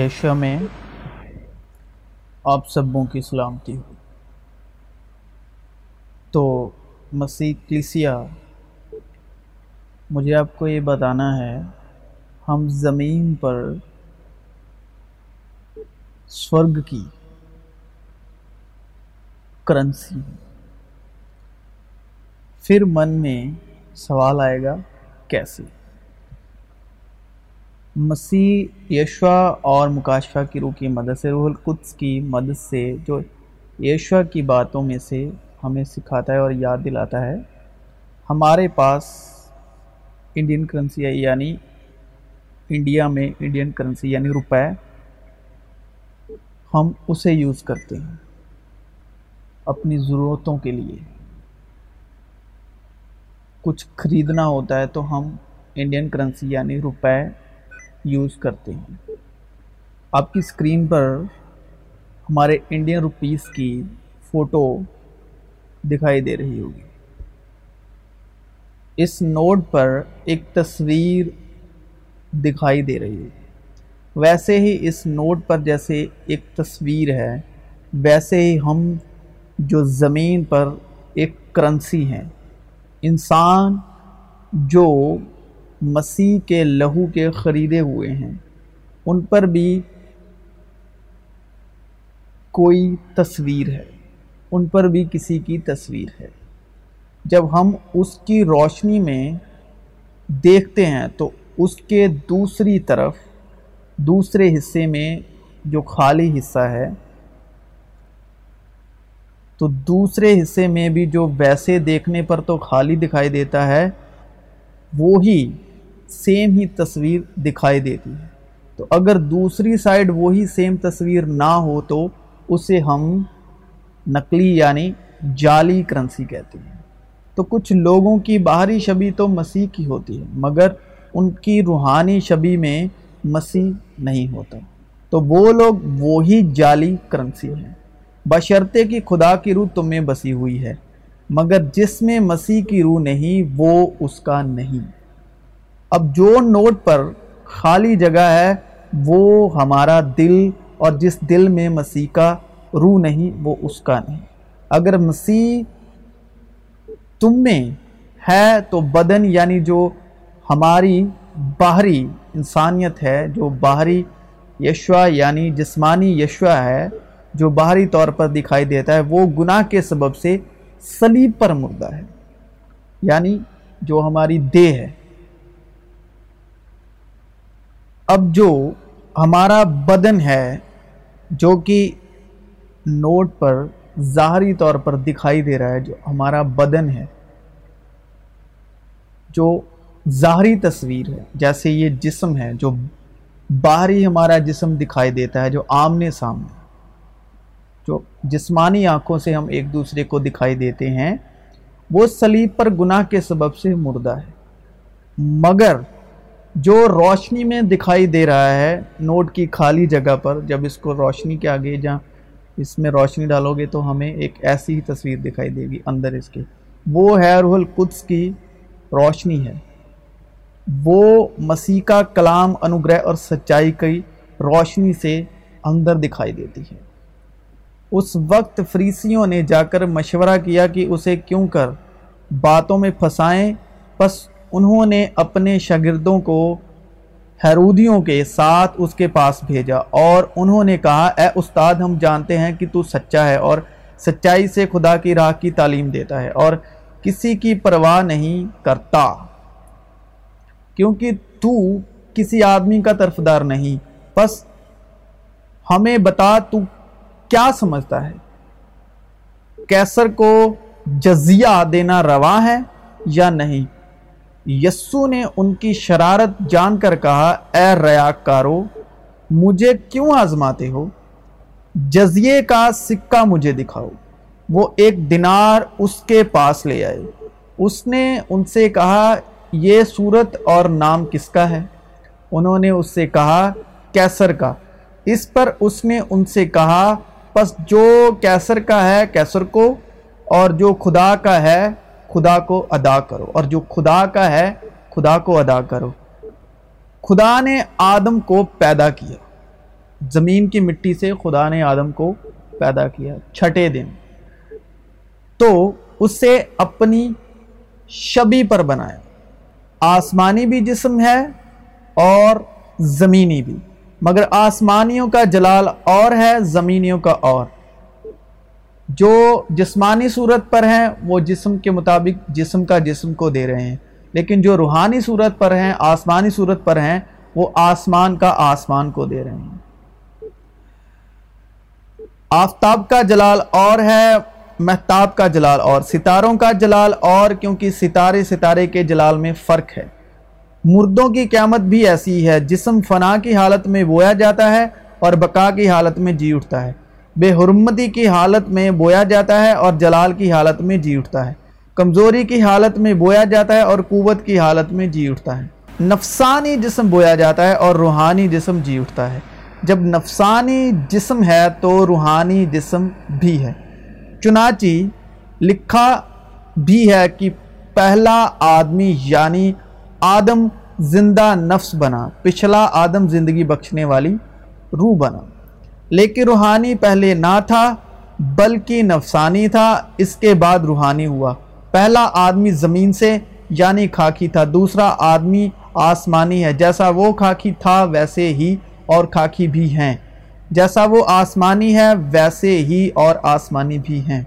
Asia میں آپ سبوں کی سلامتی ہو۔ تو مسیح کلیسیا، مجھے آپ کو یہ بتانا ہے، ہم زمین پر سورگ کی کرنسی پھر من میں سوال آئے گا، کیسے؟ مسیح یشوا اور مکاشفہ کی روح کی مدد سے، روح القدس کی مدد سے جو یشوا کی باتوں میں سے ہمیں سکھاتا ہے اور یاد دلاتا ہے، ہمارے پاس انڈین کرنسی ہے یعنی انڈیا میں انڈین کرنسی یعنی روپے، ہم اسے یوز کرتے ہیں اپنی ضرورتوں کے لیے۔ کچھ خریدنا ہوتا ہے تو ہم انڈین کرنسی یعنی روپے یوز کرتے ہیں۔ آپ کی اسکرین پر ہمارے انڈین روپیز کی فوٹو دکھائی دے رہی ہوگی۔ اس نوٹ پر ایک تصویر دکھائی دے رہی ہے ویسے ہی اس نوٹ پر جیسے ایک تصویر ہے، ویسے ہی ہم جو زمین پر ایک کرنسی ہیں۔ انسان جو مسیح کے لہو کے خریدے ہوئے ہیں۔ ان پر بھی کوئی تصویر ہے۔ ان پر بھی کسی کی تصویر ہے۔ جب ہم اس کی روشنی میں دیکھتے ہیں تو اس کے دوسری طرف، دوسرے حصے میں جو خالی حصہ ہے، تو دوسرے حصے میں بھی جو ویسے دیکھنے پر تو خالی دکھائی دیتا ہے وہی سیم ہی تصویر دکھائی دیتی ہے۔ تو اگر دوسری سائڈ وہی سیم تصویر نہ ہو تو اسے ہم نقلی یعنی جعلی کرنسی کہتے ہیں۔ تو کچھ لوگوں کی باہری شبی تو مسیح کی ہوتی ہے، مگر ان کی روحانی شبی میں مسیح نہیں ہوتا۔ تو وہ لوگ وہی جعلی کرنسی ہیں۔ بشرطے کی خدا کی روح تم میں بسی ہوئی ہے، مگر جس میں مسیح کی روح نہیں، وہ اس کا نہیں۔ اب جو نوٹ پر خالی جگہ ہے، وہ ہمارا دل اور جس دل میں مسیح کا روح نہیں، وہ اس کا نہیں۔ اگر مسیح تم میں ہے تو بدن یعنی جو ہماری باہری انسانیت ہے، جو باہری یشوا یعنی جسمانی یشوا ہے، جو باہری طور پر دکھائی دیتا ہے، وہ گناہ کے سبب سے سلیب پر مردہ ہے۔ یعنی جو ہماری دے ہے۔ اب جو ہمارا بدن ہے، جو کہ نوٹ پر ظاہری طور پر دکھائی دے رہا ہے، جو ہمارا بدن ہے، جو ظاہری تصویر ہے، جیسے یہ جسم ہے، جو باہری ہمارا جسم دکھائی دیتا ہے، جو آمنے سامنے، جو جسمانی آنکھوں سے ہم ایک دوسرے کو دکھائی دیتے ہیں، وہ سلیب پر گناہ کے سبب سے مردہ ہے۔ مگر جو روشنی میں دکھائی دے رہا ہے، نوٹ کی خالی جگہ پر، جب اس کو روشنی کے آگے جہاں اس میں روشنی ڈالو گے تو ہمیں ایک ایسی ہی تصویر دکھائی دے گی اندر اس کے۔ وہ ہے روح القدس کی روشنی ہے۔ وہ مسیح کا کلام، انوگرہ اور سچائی کی روشنی سے اندر دکھائی دیتی ہے۔ اس وقت فریسیوں نے جا کر مشورہ کیا کہ اسے کیوں کر؟ باتوں میں پھنسائیں، پس انہوں نے اپنے شاگردوں کو حیرودیوں کے ساتھ اس کے پاس بھیجا اور انہوں نے کہا، اے استاد، ہم جانتے ہیں کہ تو سچا ہے اور سچائی سے خدا کی راہ کی تعلیم دیتا ہے اور کسی کی پرواہ نہیں کرتا۔ کیونکہ تو کسی آدمی کا طرفدار نہیں۔ بس ہمیں بتا، تو کیا سمجھتا ہے؟ کیسر کو جزیہ دینا روا ہے یا نہیں؟ یسو نے ان کی شرارت جان کر کہا، اے ریاک کارو مجھے کیوں آزماتے ہو؟ جزیے کا سکہ مجھے دکھاؤ۔ وہ ایک دینار اس کے پاس لے آئے۔ اس نے ان سے کہا، یہ صورت اور نام کس کا ہے؟ انہوں نے اس سے کہا، کیسر کا۔ اس پر اس نے ان سے کہا، پس جو کیسر کا ہے، کیسر کو، اور جو خدا کا ہے خدا کو ادا کرو۔ اور جو خدا کا ہے، خدا کو ادا کرو۔ خدا نے آدم کو پیدا کیا۔ زمین کی مٹی سے خدا نے آدم کو پیدا کیا۔ چھٹے دن۔ تو اسے اپنی شبی پر بنایا۔ آسمانی بھی جسم ہے اور زمینی بھی۔ مگر آسمانیوں کا جلال اور ہے، زمینیوں کا اور۔ جو جسمانی صورت پر ہیں، وہ جسم کے مطابق جسم کا جسم کو دے رہے ہیں۔ لیکن جو روحانی صورت پر ہیں، آسمانی صورت پر ہیں، وہ آسمان کا آسمان کو دے رہے ہیں۔ آفتاب کا جلال اور ہے محتاب کا جلال اور۔ ستاروں کا جلال اور، کیونکہ ستارے ستارے کے جلال میں فرق ہے۔ مردوں کی قیامت بھی ایسی ہے۔ جسم فنا کی حالت میں بویا جاتا ہے اور بقا کی حالت میں جی اٹھتا ہے۔ بے حرمتی کی حالت میں بویا جاتا ہے اور جلال کی حالت میں جی اٹھتا ہے۔ کمزوری کی حالت میں بویا جاتا ہے اور قوت کی حالت میں جی اٹھتا ہے۔ نفسانی جسم بویا جاتا ہے اور روحانی جسم جی اٹھتا ہے۔ جب نفسانی جسم ہے تو روحانی جسم بھی ہے۔ چنانچہ لکھا بھی ہے کہ پہلا آدمی یعنی آدم زندہ نفس بنا، پچھلا آدم زندگی بخشنے والی روح بنا۔ لیکن روحانی پہلے نہ تھا، بلکہ نفسانی تھا، اس کے بعد روحانی ہوا۔ پہلا آدمی زمین سے یعنی خاکی تھا۔ دوسرا آدمی آسمانی ہے۔ جیسا وہ خاکی تھا، ویسے ہی اور خاکی بھی ہیں۔ جیسا وہ آسمانی ہے، ویسے ہی اور آسمانی بھی ہیں۔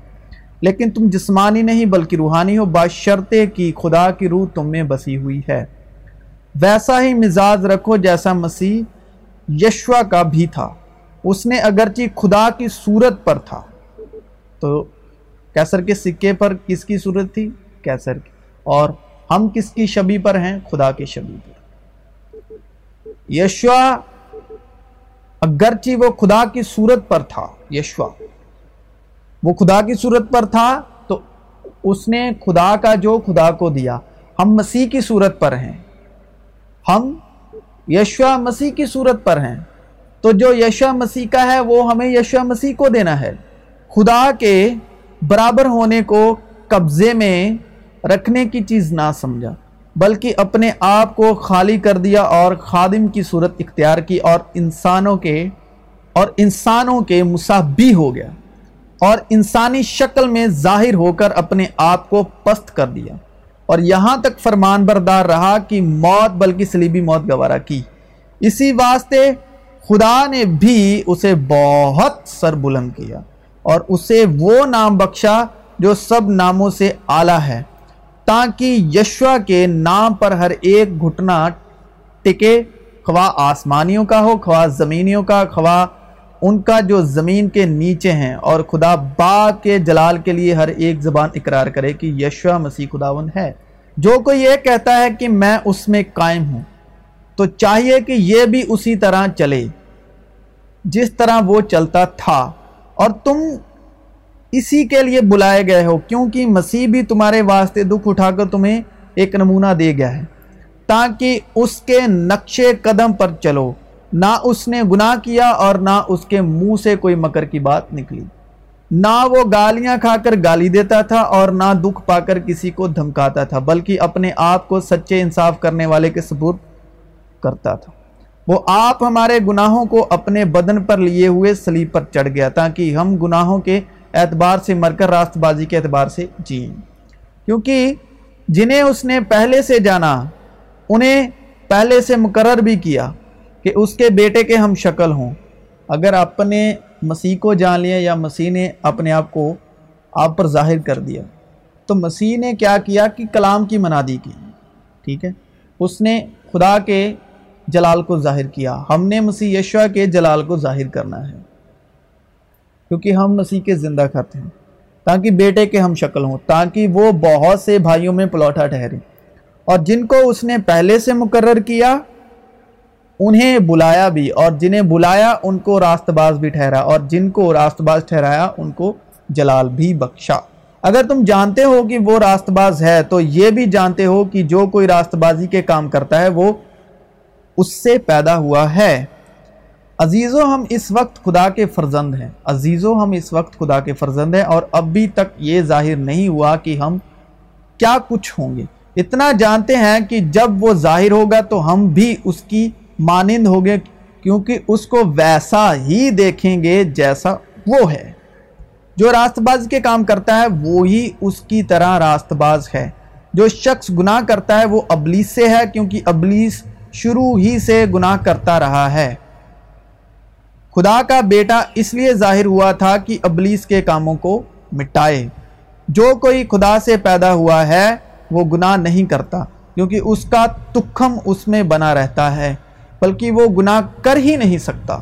لیکن تم جسمانی نہیں، بلکہ روحانی ہو۔ باشرتے کی خدا کی روح تم میں بسی ہوئی ہے۔ ویسا ہی مزاج رکھو جیسا مسیح یشوا کا بھی تھا۔ اس نے اگرچہ خدا کی صورت پر تھا۔ تو کیسر کے سکے پر کس کی صورت تھی؟ کیسر کی۔ اور ہم کس کی شبی پر ہیں؟ خدا کے شبی پر۔ یشوا اگرچہ وہ خدا کی صورت پر تھا، یشوا۔ وہ خدا کی صورت پر تھا، تو اس نے خدا کا جو خدا کو دیا، ہم مسیح کی صورت پر ہیں۔ ہم یشوا مسیح کی صورت پر ہیں۔ تو جو یشوا مسیح کا ہے وہ ہمیں یشوا مسیح کو دینا ہے۔ خدا کے برابر ہونے کو قبضے میں رکھنے کی چیز نہ سمجھا، بلکہ اپنے آپ کو خالی کر دیا اور خادم کی صورت اختیار کی اور انسانوں کے، اور انسانوں کے مصابی ہو گیا۔ اور انسانی شکل میں ظاہر ہو کر اپنے آپ کو پست کر دیا۔ اور یہاں تک فرمان بردار رہا کہ موت بلکہ سلیبی موت گوارا کی۔ اسی واسطے خدا نے بھی اسے بہت سر بلند کیا اور اسے وہ نام بخشا جو سب ناموں سے اعلیٰ ہے، تاکہ یشوا کے نام پر ہر ایک گھٹنا ٹکے، خواہ آسمانیوں کا ہو، خواہ زمینیوں کا، خواہ ان کا جو زمین کے نیچے ہیں۔ اور خدا باپ کے جلال کے لیے ہر ایک زبان اقرار کرے کہ یشوا مسیح خداون ہے۔ جو کوئی یہ کہتا ہے کہ میں اس میں قائم ہوں تو چاہیے کہ یہ بھی اسی طرح چلے۔ جس طرح وہ چلتا تھا۔ اور تم اسی کے لیے بلائے گئے ہو، کیونکہ مسیح بھی تمہارے واسطے دکھ اٹھا کر تمہیں ایک نمونہ دے گیا ہے۔ تاکہ اس کے نقش قدم پر چلو۔ نہ اس نے گناہ کیا اور نہ اس کے منہ سے کوئی مکر کی بات نکلی۔ نہ وہ گالیاں کھا کر گالی دیتا تھا اور نہ دکھ پا کر کسی کو دھمکاتا تھا، بلکہ اپنے آپ کو سچے انصاف کرنے والے کے ثبوت کرتا تھا۔ وہ آپ ہمارے گناہوں کو اپنے بدن پر لیے ہوئے سلیب پر چڑھ گیا تاکہ ہم گناہوں کے اعتبار سے مر کر راست بازی کے اعتبار سے جئیں۔ کیونکہ جنہیں اس نے پہلے سے جانا، انہیں پہلے سے مقرر بھی کیا کہ اس کے بیٹے کے ہم شکل ہوں۔ اگر اپنے مسیح کو جان لیا یا مسیح نے اپنے آپ کو آپ پر ظاہر کر دیا، تو مسیح نے کیا کیا کہ کلام کی منادی کی، ٹھیک ہے؟ اس نے خدا کے جلال کو ظاہر کیا۔ ہم نے مسیح یشوا کے جلال کو ظاہر کرنا ہے۔ کیونکہ ہم مسیح کے زندہ کھاتے ہیں تاکہ بیٹے کے ہم شکل ہوں، تاکہ وہ بہت سے بھائیوں میں پلوٹا ٹھہرے۔ اور جن کو اس نے پہلے سے مقرر کیا، انہیں بلایا بھی۔ اور جنہیں بلایا، ان کو راست باز بھی ٹھہرا اور جن کو راست باز ٹھہرایا، ان کو جلال بھی بخشا۔ اگر تم جانتے ہو کہ وہ راست باز ہے، تو یہ بھی جانتے ہو کہ جو کوئی راست بازی کے کام کرتا ہے، وہ اس سے پیدا ہوا ہے۔ عزیزو، ہم اس وقت خدا کے فرزند ہیں۔ عزیزو، ہم اس وقت خدا کے فرزند ہیں اور اب بھی تک یہ ظاہر نہیں ہوا کہ ہم کیا کچھ ہوں گے۔ اتنا جانتے ہیں کہ جب وہ ظاہر ہوگا تو ہم بھی اس کی مانند ہوگے کیونکہ اس کو ویسا ہی دیکھیں گے جیسا وہ ہے۔ جو راست باز کے کام کرتا ہے وہی اس کی طرح راست باز ہے۔ جو شخص گناہ کرتا ہے، وہ ابلیس سے ہے، کیونکہ ابلیس شروع ہی سے گناہ کرتا رہا ہے۔ خدا کا بیٹا اس لیے ظاہر ہوا تھا کہ ابلیس کے کاموں کو مٹائے۔ جو کوئی خدا سے پیدا ہوا ہے، وہ گناہ نہیں کرتا، کیونکہ اس کا تکھم اس میں بنا رہتا ہے، بلکہ وہ گناہ کر ہی نہیں سکتا،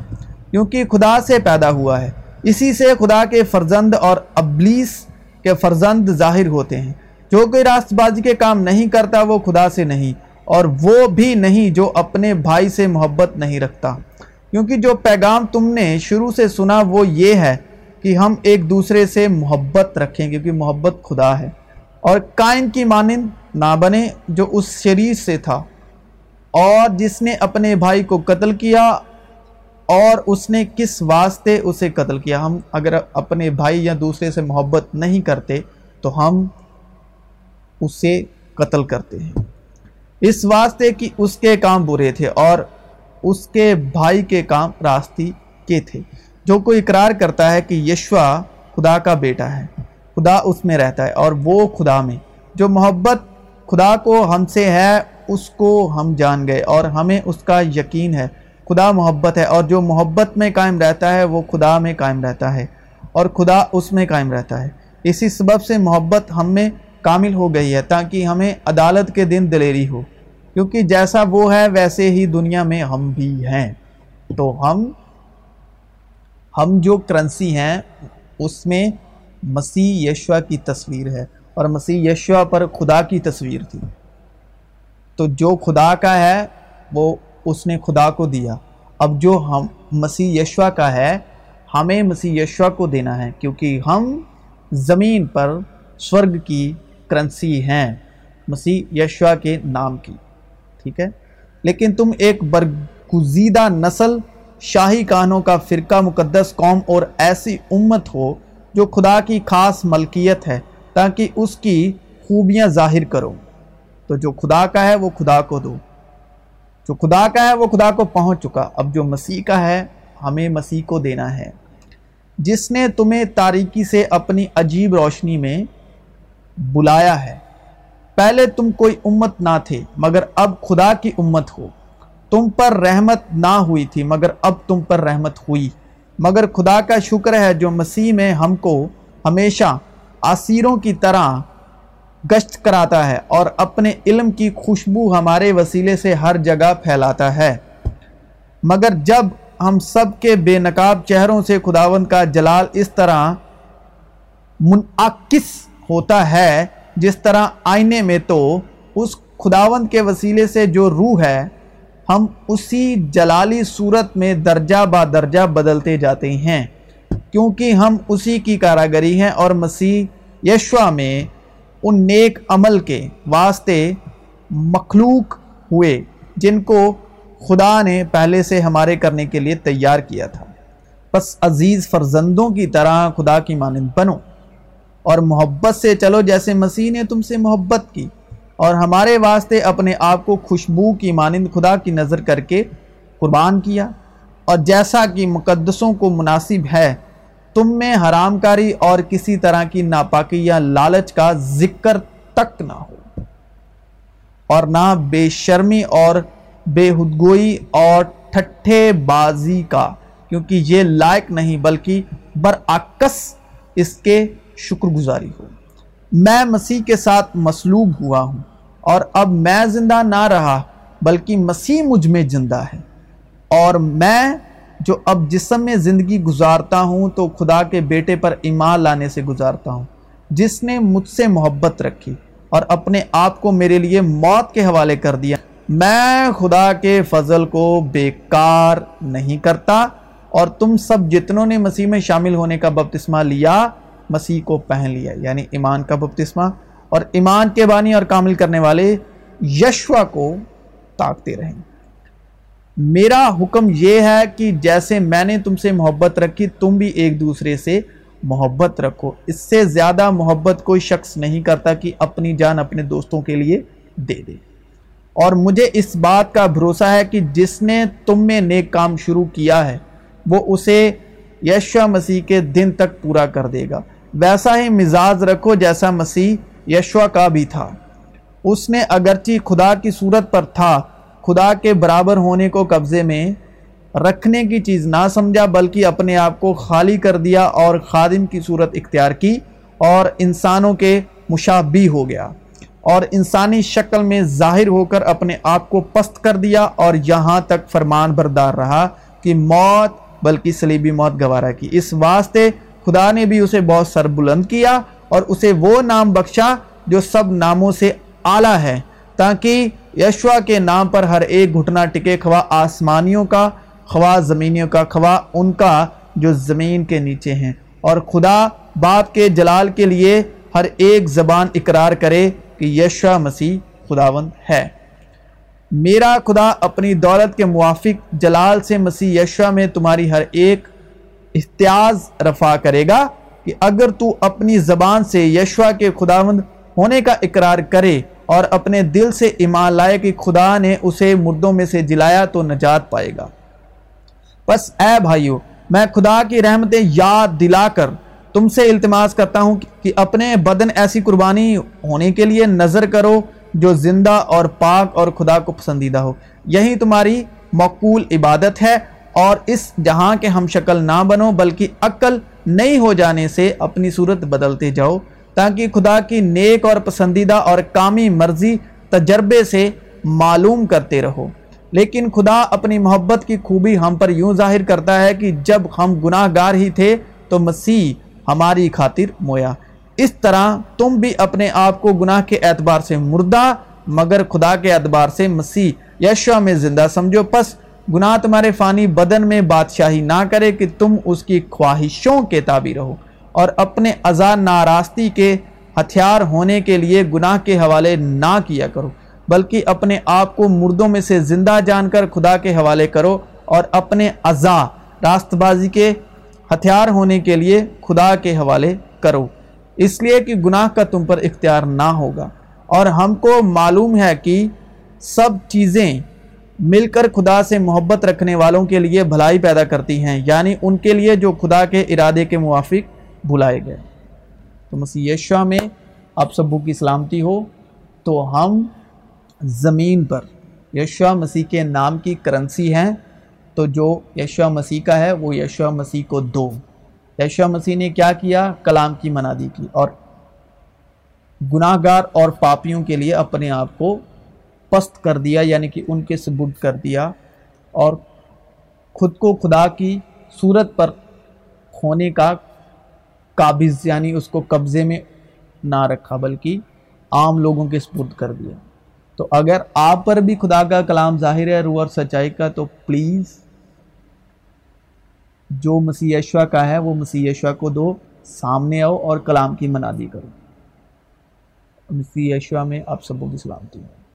کیونکہ خدا سے پیدا ہوا ہے۔ اسی سے خدا کے فرزند اور ابلیس کے فرزند ظاہر ہوتے ہیں۔ جو کوئی راست بازی کے کام نہیں کرتا، وہ خدا سے نہیں۔ اور وہ بھی نہیں جو اپنے بھائی سے محبت نہیں رکھتا۔ کیونکہ جو پیغام تم نے شروع سے سنا وہ یہ ہے کہ ہم ایک دوسرے سے محبت رکھیں کیونکہ محبت خدا ہے۔ اور کائن کی مانند نہ بنے جو اس شریف سے تھا۔ اور جس نے اپنے بھائی کو قتل کیا اور اس نے کس واسطے اسے قتل کیا۔ ہم اگر اپنے بھائی یا دوسرے سے محبت نہیں کرتے تو ہم اسے قتل کرتے ہیں۔ اس واسطے کہ اس کے کام برے تھے اور اس کے بھائی کے کام راستی کے تھے۔ جو کوئی اقرار کرتا ہے کہ یشوا خدا کا بیٹا ہے، خدا اس میں رہتا ہے اور وہ خدا میں۔ جو محبت خدا کو ہم سے ہے، اس کو ہم جان گئے اور ہمیں اس کا یقین ہے۔ خدا محبت ہے اور جو محبت میں قائم رہتا ہے، وہ خدا میں قائم رہتا ہے اور خدا اس میں قائم رہتا ہے۔ اسی سبب سے محبت ہم میں کامل ہو گئی ہے تاکہ ہمیں عدالت کے دن دلیری ہو۔ کیونکہ جیسا وہ ہے، ویسے ہی دنیا میں ہم بھی ہیں۔ تو ہم ہم جو کرنسی ہیں، اس میں مسیح یشوا کی تصویر ہے۔ اور مسیح یشوا پر خدا کی تصویر تھی۔ تو جو خدا کا ہے، وہ اس نے خدا کو دیا۔ اب جو ہم، مسیح یشوا کا ہے، ہمیں مسیح یشوا کو دینا ہے۔ کیونکہ ہم زمین پر سورگ کی کرنسی ہیں، مسیح یشوا کے نام کی، ٹھیک ہے؟ لیکن تم ایک برگزیدہ نسل، شاہی کانوں کا فرقہ مقدس قوم اور ایسی امت ہو جو خدا کی خاص ملکیت ہے، تاکہ اس کی خوبیاں ظاہر کرو۔ تو جو خدا کا ہے، وہ خدا کو دو۔ جو خدا کا ہے، وہ خدا کو پہنچ چکا۔ اب جو مسیح کا ہے، ہمیں مسیح کو دینا ہے۔ جس نے تمہیں تاریکی سے اپنی عجیب روشنی میں بلایا ہے۔ پہلے تم کوئی امت نہ تھے، مگر اب خدا کی امت ہو۔ تم پر رحمت نہ ہوئی تھی، مگر اب تم پر رحمت ہوئی۔ مگر خدا کا شکر ہے جو مسیح میں ہم کو ہمیشہ آسیروں کی طرح گشت کراتا ہے اور اپنے علم کی خوشبو ہمارے وسیلے سے ہر جگہ پھیلاتا ہے۔ مگر جب ہم سب کے بے نقاب چہروں سے خداون کا جلال اس طرح منعکس ہوتا ہے، جس طرح آئینے میں تو اس خداوند کے وسیلے سے جو روح ہے، ہم اسی جلالی صورت میں درجہ با درجہ بدلتے جاتے ہیں۔ کیونکہ ہم اسی کی کاراگری ہیں اور مسیح یشوا میں ان نیک عمل کے واسطے مخلوق ہوئے، جن کو خدا نے پہلے سے ہمارے کرنے کے لیے تیار کیا تھا۔ بس عزیز فرزندوں کی طرح خدا کی مانند بنو۔ اور محبت سے چلو جیسے مسیح نے تم سے محبت کی۔ اور ہمارے واسطے اپنے آپ کو خوشبو کی مانند خدا کی نظر کر کے قربان کیا۔ اور جیسا کہ مقدسوں کو مناسب ہے، تم میں حرام کاری اور کسی طرح کی ناپاکی یا لالچ کا ذکر تک نہ ہو۔ اور نہ بے شرمی اور بے حدگوئی اور ٹھٹھے بازی کا، کیونکہ یہ لائق نہیں، بلکہ برعکس اس کے شکر گزاری ہو۔ میں مسیح کے ساتھ مسلوب ہوا ہوں اور اب میں زندہ نہ رہا، بلکہ مسیح مجھ میں زندہ ہے۔ اور میں جو اب جسم میں زندگی گزارتا ہوں تو خدا کے بیٹے پر ایمان لانے سے گزارتا ہوں۔ جس نے مجھ سے محبت رکھی اور اپنے آپ کو میرے لیے موت کے حوالے کر دیا۔ میں خدا کے فضل کو بیکار نہیں کرتا اور تم سب جتنوں نے مسیح میں شامل ہونے کا بپتسمہ لیا مسیح کو پہن لیا یعنی ایمان کا بپتسمہ، اور ایمان کے بانی اور کامل کرنے والے یشوا کو تاکتے رہیں۔ میرا حکم یہ ہے کہ جیسے میں نے تم سے محبت رکھی، تم بھی ایک دوسرے سے محبت رکھو۔ اس سے زیادہ محبت کوئی شخص نہیں کرتا کہ اپنی جان اپنے دوستوں کے لیے دے دے۔ اور مجھے اس بات کا بھروسہ ہے کہ جس نے تم میں نیک کام شروع کیا ہے، وہ اسے یشوا مسیح کے دن تک پورا کر دے گا۔ ویسا ہی مزاج رکھو جیسا مسیح یشوا کا بھی تھا۔ اس نے اگرچہ خدا کی صورت پر تھا، خدا کے برابر ہونے کو قبضے میں رکھنے کی چیز نہ سمجھا، بلکہ اپنے آپ کو خالی کر دیا اور خادم کی صورت اختیار کی اور انسانوں کے مشابہ ہو گیا۔ اور انسانی شکل میں ظاہر ہو کر اپنے آپ کو پست کر دیا اور یہاں تک فرمان بردار رہا کہ موت، بلکہ سلیبی موت گوارا کی۔ اس واسطے خدا نے بھی اسے بہت سر بلند کیا اور اسے وہ نام بخشا جو سب ناموں سے اعلیٰ ہے، تاکہ یشوا کے نام پر ہر ایک گھٹنا ٹکے، خواہ آسمانیوں کا، خواہ زمینیوں کا، خواہ ان کا جو زمین کے نیچے ہیں۔ اور خدا باپ کے جلال کے لیے ہر ایک زبان اقرار کرے کہ یشوا مسیح خداوند ہے۔ میرا خدا اپنی دولت کے موافق جلال سے مسیح یشوا میں تمہاری ہر ایک احتیاز رفع کرے گا کہ اگر تو اپنی زبان سے یشوا کے خداوند ہونے کا اقرار کرے اور اپنے دل سے ایمان لائے کہ خدا نے اسے مردوں میں سے جلایا تو نجات پائے گا۔ بس اے بھائیو، میں خدا کی رحمتیں یاد دلا کر تم سے التماس کرتا ہوں کہ اپنے بدن ایسی قربانی ہونے کے لیے نظر کرو جو زندہ اور پاک اور خدا کو پسندیدہ ہو۔ یہی تمہاری مقبول عبادت ہے۔ اور اس جہاں کے ہم شکل نہ بنو بلکہ عقل نہیں ہو جانے سے اپنی صورت بدلتے جاؤ، تاکہ خدا کی نیک اور پسندیدہ اور کامی مرضی تجربے سے معلوم کرتے رہو۔ لیکن خدا اپنی محبت کی خوبی ہم پر یوں ظاہر کرتا ہے کہ جب ہم گناہ گار ہی تھے تو مسیح ہماری خاطر مویا۔ اس طرح تم بھی اپنے آپ کو گناہ کے اعتبار سے مردہ، مگر خدا کے اعتبار سے مسیح یشوا میں زندہ سمجھو۔ پس گناہ تمہارے فانی بدن میں بادشاہی نہ کرے کہ تم اس کی خواہشوں کے تابع رہو۔ اور اپنے ازا ناراستی کے ہتھیار ہونے کے لیے گناہ کے حوالے نہ کیا کرو، بلکہ اپنے آپ کو مردوں میں سے زندہ جان کر خدا کے حوالے کرو اور اپنے ازا راست بازی کے ہتھیار ہونے کے لیے خدا کے حوالے کرو۔ اس لیے کہ گناہ کا تم پر اختیار نہ ہوگا۔ اور ہم کو معلوم ہے کہ سب چیزیں مل کر خدا سے محبت رکھنے والوں کے لیے بھلائی پیدا کرتی ہیں یعنی ان کے لیے جو خدا کے ارادے کے موافق بھلائے گئے۔ تو مسیح یشوا میں آپ سبوں کی سلامتی ہو۔ تو ہم زمین پر یشوا مسیح کے نام کی کرنسی ہیں۔ تو جو یشوا مسیح کا ہے، وہ یشوا مسیح کو دو۔ یشوا مسیح نے کیا کیا؟ کلام کی منادی کی اور گناہ گار اور پاپیوں کے لیے اپنے آپ کو پست کر دیا یعنی کہ ان کے ثبوت کر دیا اور خود کو خدا کی صورت پر ہونے کا قابض یعنی اس کو قبضے میں نہ رکھا، بلکہ عام لوگوں کے سپرد کر دیا۔ تو اگر آپ پر بھی خدا کا کلام ظاہر ہے، روح اور سچائی کا، تو پلیز جو مسیح یشوا کا ہے، وہ مسیح یشوا کو دو سامنے آؤ اور کلام کی منادی کرو۔ مسیح یشوا میں آپ سبوں کی سلامتی۔ ہوں